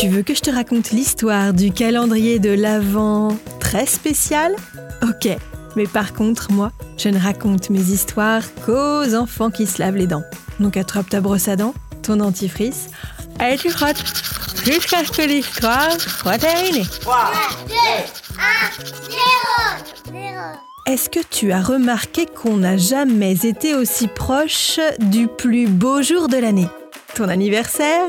Tu veux que je te raconte l'histoire du calendrier de l'Avent très spécial? Ok, mais par contre, moi, je ne raconte mes histoires qu'aux enfants qui se lavent les dents. Donc attrape ta brosse à dents, ton dentifrice, et tu frottes jusqu'à ce que l'histoire soit terminée. 3, 2, 1, 0, 0. Est-ce que tu as remarqué qu'on n'a jamais été aussi proche du plus beau jour de l'année? Ton anniversaire?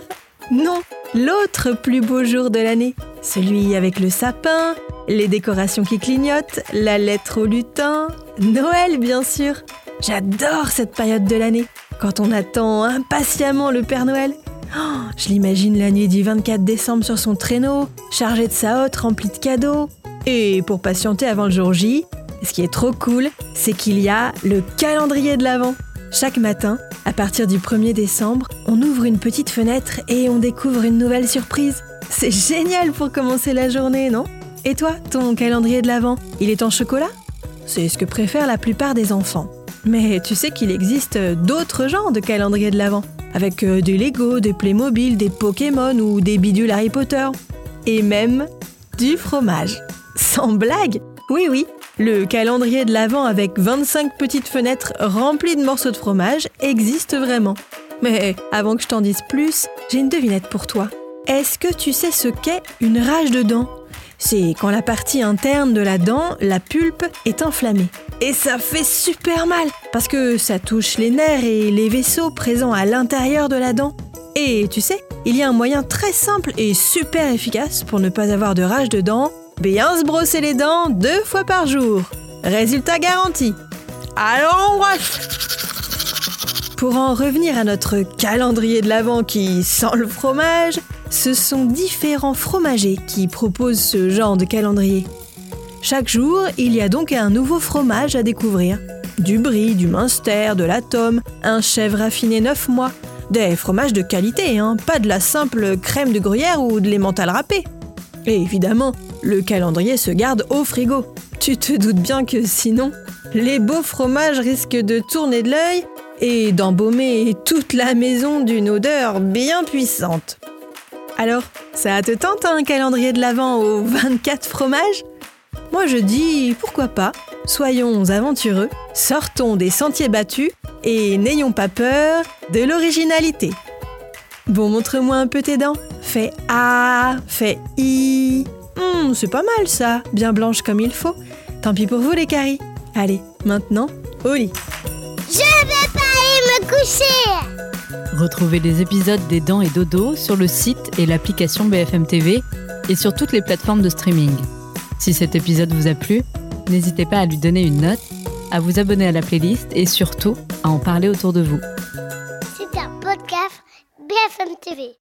Non, l'autre plus beau jour de l'année. Celui avec le sapin, les décorations qui clignotent, la lettre au lutin, Noël bien sûr. J'adore cette période de l'année, quand on attend impatiemment le Père Noël. Oh, je l'imagine la nuit du 24 décembre sur son traîneau, chargé de sa hotte remplie de cadeaux. Et pour patienter avant le jour J, ce qui est trop cool, c'est qu'il y a le calendrier de l'Avent. Chaque matin, à partir du 1er décembre, on ouvre une petite fenêtre et on découvre une nouvelle surprise. C'est génial pour commencer la journée, non? Et toi, ton calendrier de l'Avent, il est en chocolat? C'est ce que préfèrent la plupart des enfants. Mais tu sais qu'il existe d'autres genres de calendrier de l'Avent, avec euh, des Lego, des Playmobil, des Pokémon ou des bidules Harry Potter. Et même du fromage. Sans blague? Oui, oui, le calendrier de l'Avent avec 25 petites fenêtres remplies de morceaux de fromage existe vraiment. Mais avant que je t'en dise plus, j'ai une devinette pour toi. Est-ce que tu sais ce qu'est une rage de dents? C'est quand la partie interne de la dent, la pulpe, est inflammée. Et ça fait super mal parce que ça touche les nerfs et les vaisseaux présents à l'intérieur de la dent. Et tu sais, il y a un moyen très simple et super efficace pour ne pas avoir de rage de dents. Bien se brosser les dents deux fois par jour. Résultat garanti. Alors on brosse Pour en revenir à notre calendrier de l'Avent qui sent le fromage, ce sont différents fromagers qui proposent ce genre de calendrier. Chaque jour, il y a donc un nouveau fromage à découvrir. Du brie, du minster, de la tome, un chèvre raffiné 9 mois. Des fromages de qualité, hein, pas de la simple crème de gruyère ou de l'emmental râpé. Et évidemment, le calendrier se garde au frigo. Tu te doutes bien que sinon, les beaux fromages risquent de tourner de l'œil et d'embaumer toute la maison d'une odeur bien puissante. Alors, ça te tente un calendrier de l'Avent aux 24 fromages? Moi je dis pourquoi pas, soyons aventureux, sortons des sentiers battus et n'ayons pas peur de l'originalité. Bon, montre-moi un peu tes dents. Fais A, fais I. Hmm, c'est pas mal ça, bien blanche comme il faut. Tant pis pour vous les caries. Allez, maintenant, au lit. Je vais pas aller me coucher. Retrouvez les épisodes des Dents et Dodo sur le site et l'application BFM TV et sur toutes les plateformes de streaming. Si cet épisode vous a plu, n'hésitez pas à lui donner une note, à vous abonner à la playlist et surtout à en parler autour de vous. C'est un podcast BFM TV.